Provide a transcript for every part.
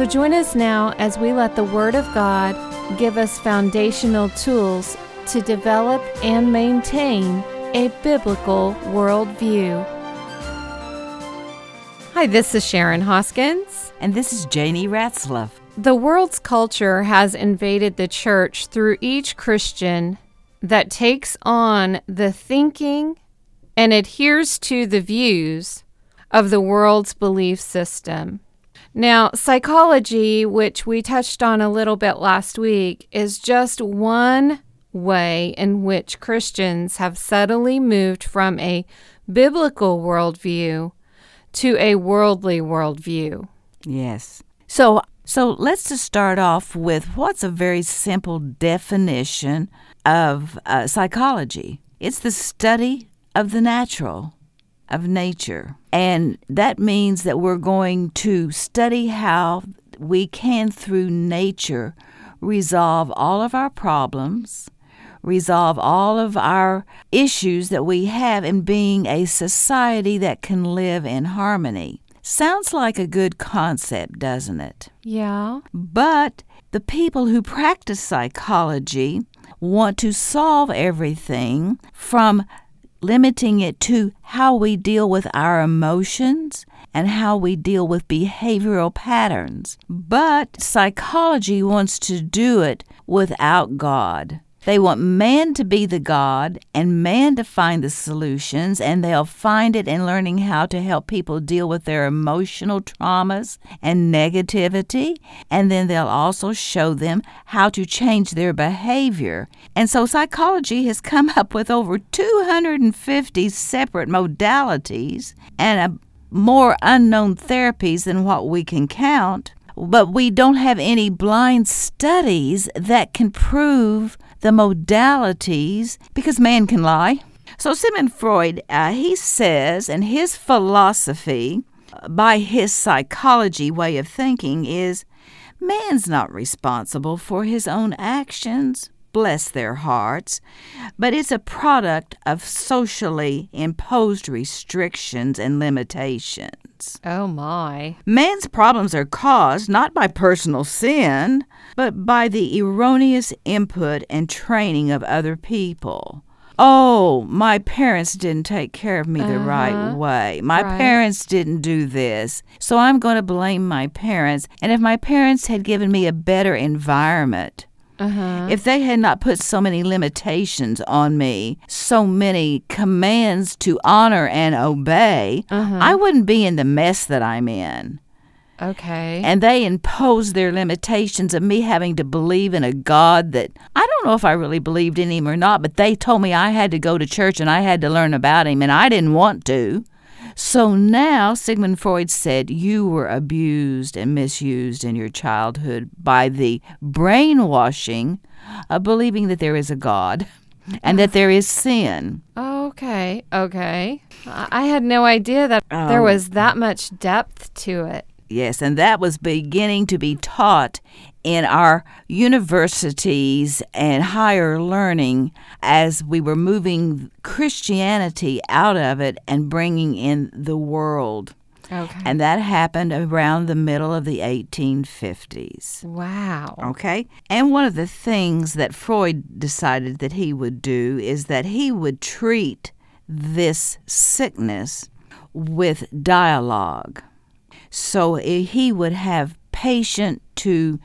So join us now as we let the Word of God give us foundational tools to develop and maintain a biblical worldview. Hi, this is Sharon Hoskins. And this is Janie Ratzlaff. The world's culture has invaded the church through each Christian that takes on the thinking and adheres to the views of the world's belief system. Now, psychology, which we touched on a little bit last week, is just one way in which Christians have subtly moved from a biblical worldview to a worldly worldview. Yes. So, so let's just start off with what's a very simple definition of uh, psychology. It's the study of the natural of nature. And that means that we're going to study how we can, through nature, resolve all of our problems, resolve all of our issues that we have in being a society that can live in harmony. Sounds like a good concept, doesn't it? Yeah. But the people who practice psychology want to solve everything from limiting it to how we deal with our emotions and how we deal with behavioral patterns. But psychology wants to do it without God. They want man to be the God and man to find the solutions, and they'll find it in learning how to help people deal with their emotional traumas and negativity. And then they'll also show them how to change their behavior. And so psychology has come up with over 250 separate modalities and more unknown therapies than what we can count but we don't have any blind studies that can prove the modalities because man can lie. So Sigmund Freud, uh, he says, and his philosophy, by his psychology way of thinking, is man's not responsible for his own actions bless their hearts, but it's a product of socially imposed restrictions and limitations. Oh my. Man's problems are caused not by personal sin, but by the erroneous input and training of other people. Oh, my parents didn't take care of me the uh-huh. right way. My right. parents didn't do this. So I'm going to blame my parents. And if my parents had given me a better environment, uh-huh. If they had not put so many limitations on me, so many commands to honor and obey, uh-huh. I wouldn't be in the mess that I'm in. Okay. And they imposed their limitations of me having to believe in a God that I don't know if I really believed in him or not, but they told me I had to go to church and I had to learn about him, and I didn't want to. So now Sigmund Freud said you were abused and misused in your childhood by the brainwashing of believing that there is a God and that there is sin. Okay, okay. I had no idea that um, there was that much depth to it. Yes, and that was beginning to be taught in our universities and higher learning as we were moving Christianity out of it and bringing in the world. Okay. And that happened around the middle of the 1850s. Wow. Okay. And one of the things that Freud decided that he would do is that he would treat this sickness with dialogue. So eh, he would have patient to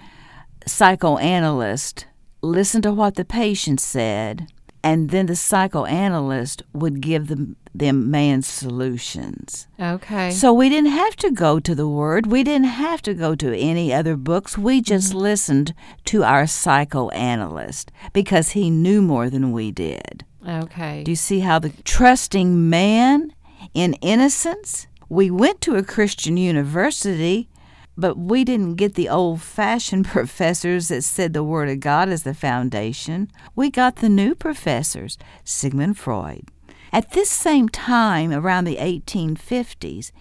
psychoanalyst listen to what the patient said, and then the psychoanalyst would give them them man's solutions. Okay. So we didn't have to go to the word. We didn't have to go to any other books. We just mm-hmm. listened to our psychoanalyst because he knew more than we did. Okay. Do you see how the trusting man in innocence? We went to a Christian university But we didn't get the old fashioned professors that said the Word of God is the foundation. We got the new professors, Sigmund Freud. At this same time, around the 1850s,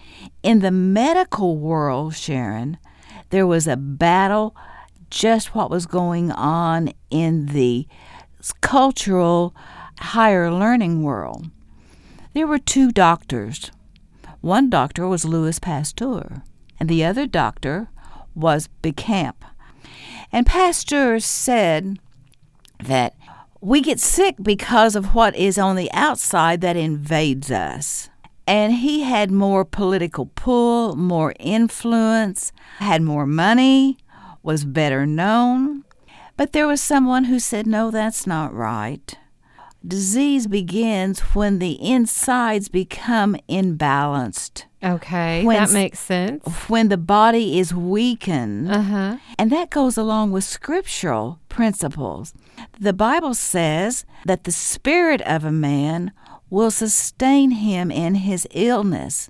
in the medical world, Sharon, there was a battle just what was going on in the cultural higher learning world. There were two doctors. One doctor was Louis Pasteur, and the other doctor was Béchamp. And Pasteur said that we get sick because of what is on the outside that invades us. And he had more political pull, more influence, had more money, was better known. But there was someone who said, no, that's not right. Disease begins when the insides become imbalanced. Okay, When that makes sense. When the body is weakened. Uh huh. And that goes along with scriptural principles. The Bible says that the spirit of a man will sustain him in his illness,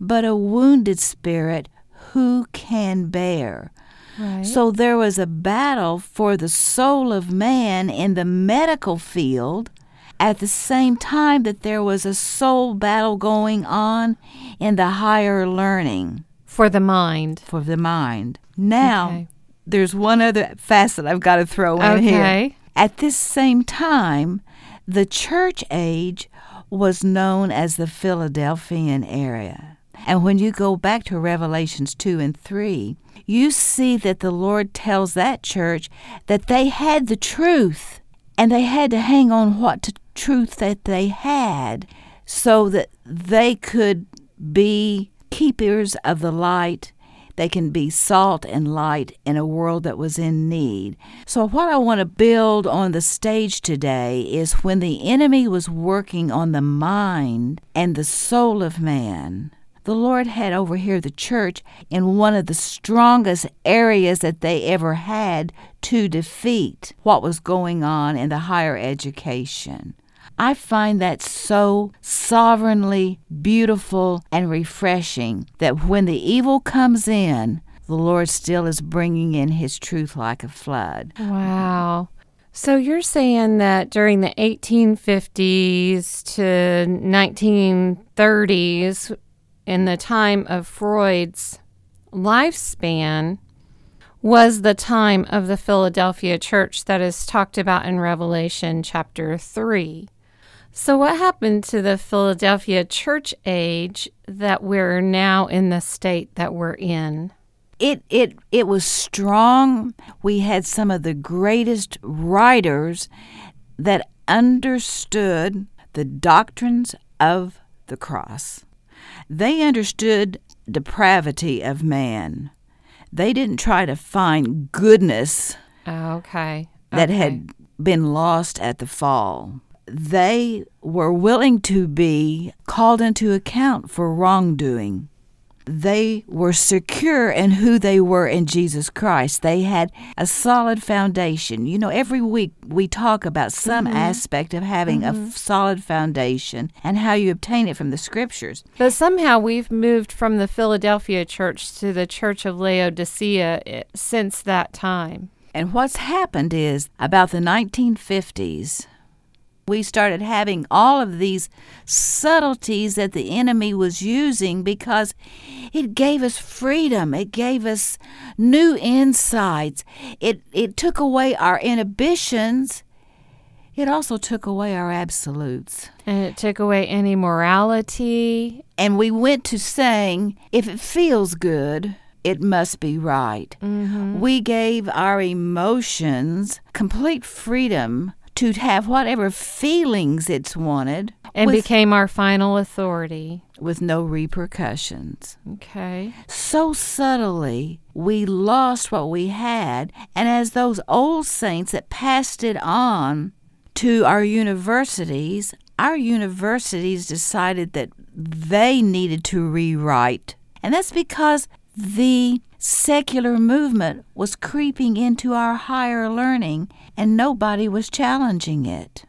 but a wounded spirit who can bear? Right. So there was a battle for the soul of man in the medical field at the same time that there was a soul battle going on in the higher learning For the mind. for the mind. Now, Okay. there's one other facet I've got to throw in here. Okay. At this same time, the church age was known as the Philadelphian area. And when you go back to Revelations 2 and 3, you see that the Lord tells that church that they had the truth and they had to hang on what t- truth that they had so that they could be keepers of the light they can be salt and light in a world that was in need. So, what I want to build on the stage today is when the enemy was working on the mind and the soul of man, the Lord had over here the church in one of the strongest areas that they ever had to defeat what was going on in the higher education. I find that so sovereignly beautiful and refreshing that when the evil comes in, the Lord still is bringing in his truth like a flood. Wow. So you're saying that during the 1850s to 1930s, in the time of Freud's lifespan, was the time of the Philadelphia church that is talked about in Revelation chapter 3. So, what happened to the Philadelphia church age that we're now in the state that we're in? It it it was strong. We had some of the greatest writers that understood the doctrines of the cross. They understood depravity of man. They didn't try to find goodness Okay. that had been lost at the fall. They were willing to be called into account for wrongdoing. They were secure in who they were in Jesus Christ. They had a solid foundation. You know, every week we talk about some aspect of having a f- solid foundation and how you obtain it from the scriptures. But somehow we've moved from the Philadelphia church to the Church of Laodicea eh, since that time. And what's happened is about the 1950s, we started having all of these subtleties that the enemy was using because it gave us freedom. It gave us new insights. It, it took away our inhibitions. It also took away our absolutes. And it took away any morality. And we went to saying, if it feels good, it must be right. Mm-hmm. We gave our emotions complete freedom to have whatever feelings it's wanted And with, became our final authority. with no repercussions. Okay. So subtly, we lost what we had. And as those old saints that passed it on to our universities, our universities decided that they needed to rewrite. And that's because the secular movement was creeping into our higher learning and nobody was challenging it.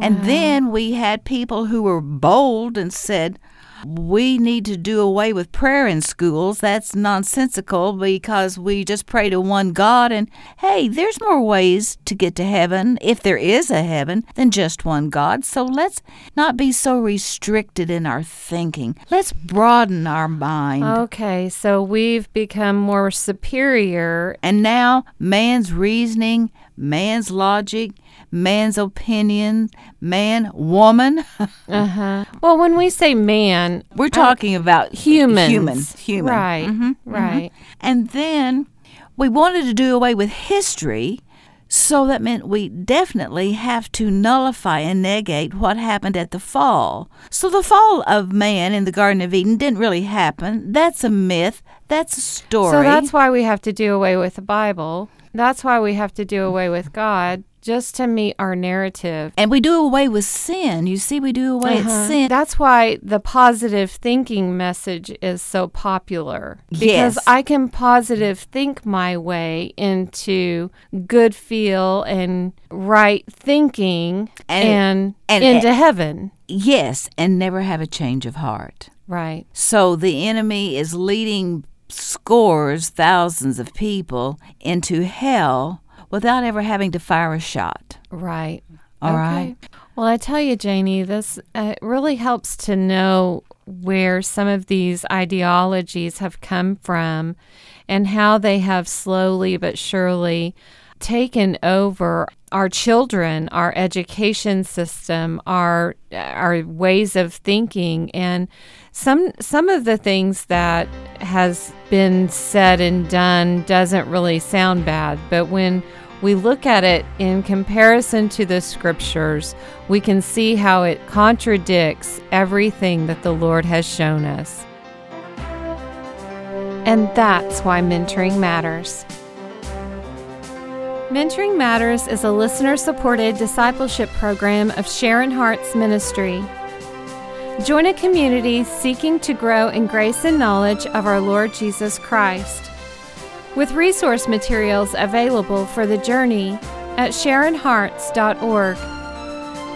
And then we had people who were bold and said, we need to do away with prayer in schools. That's nonsensical because we just pray to one God. And hey, there's more ways to get to heaven, if there is a heaven, than just one God. So let's not be so restricted in our thinking. Let's broaden our mind. Okay, so we've become more superior. And now man's reasoning, man's logic, man's opinion, man, woman. Uh huh. Well, when we say man, We're talking about humans. Human. Human. Right. Mhm, Right. And then we wanted to do away with history. So that meant we definitely have to nullify and negate what happened at the fall. So the fall of man in the Garden of Eden didn't really happen. That's a myth. That's a story. So that's why we have to do away with the Bible. That's why we have to do away with God, just to meet our narrative. and we do away with sin. You see, we do away Uh-huh. with sin. That's why the positive thinking message is so popular. Because Yes. I can positive think my way into good feel and right thinking And- and, and- into heaven. yes, and never have a change of heart. Right. So the enemy is leading scores, thousands of people into hell without ever having to fire a shot. Right. All okay. right. Well, I tell you, Janie, this uh, really helps to know where some of these ideologies have come from and how they have slowly but surely taken over our children, our education system, our our ways of thinking and some some of the things that has been said and done doesn't really sound bad, but when we look at it in comparison to the scriptures, we can see how it contradicts everything that the Lord has shown us. And that's why mentoring matters. Mentoring Matters is a listener supported discipleship program of Sharon Hart's ministry. Join a community seeking to grow in grace and knowledge of our Lord Jesus Christ. With resource materials available for the journey at SharinHearts.org.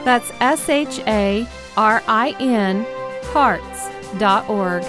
That's S H A R I N Hearts.org.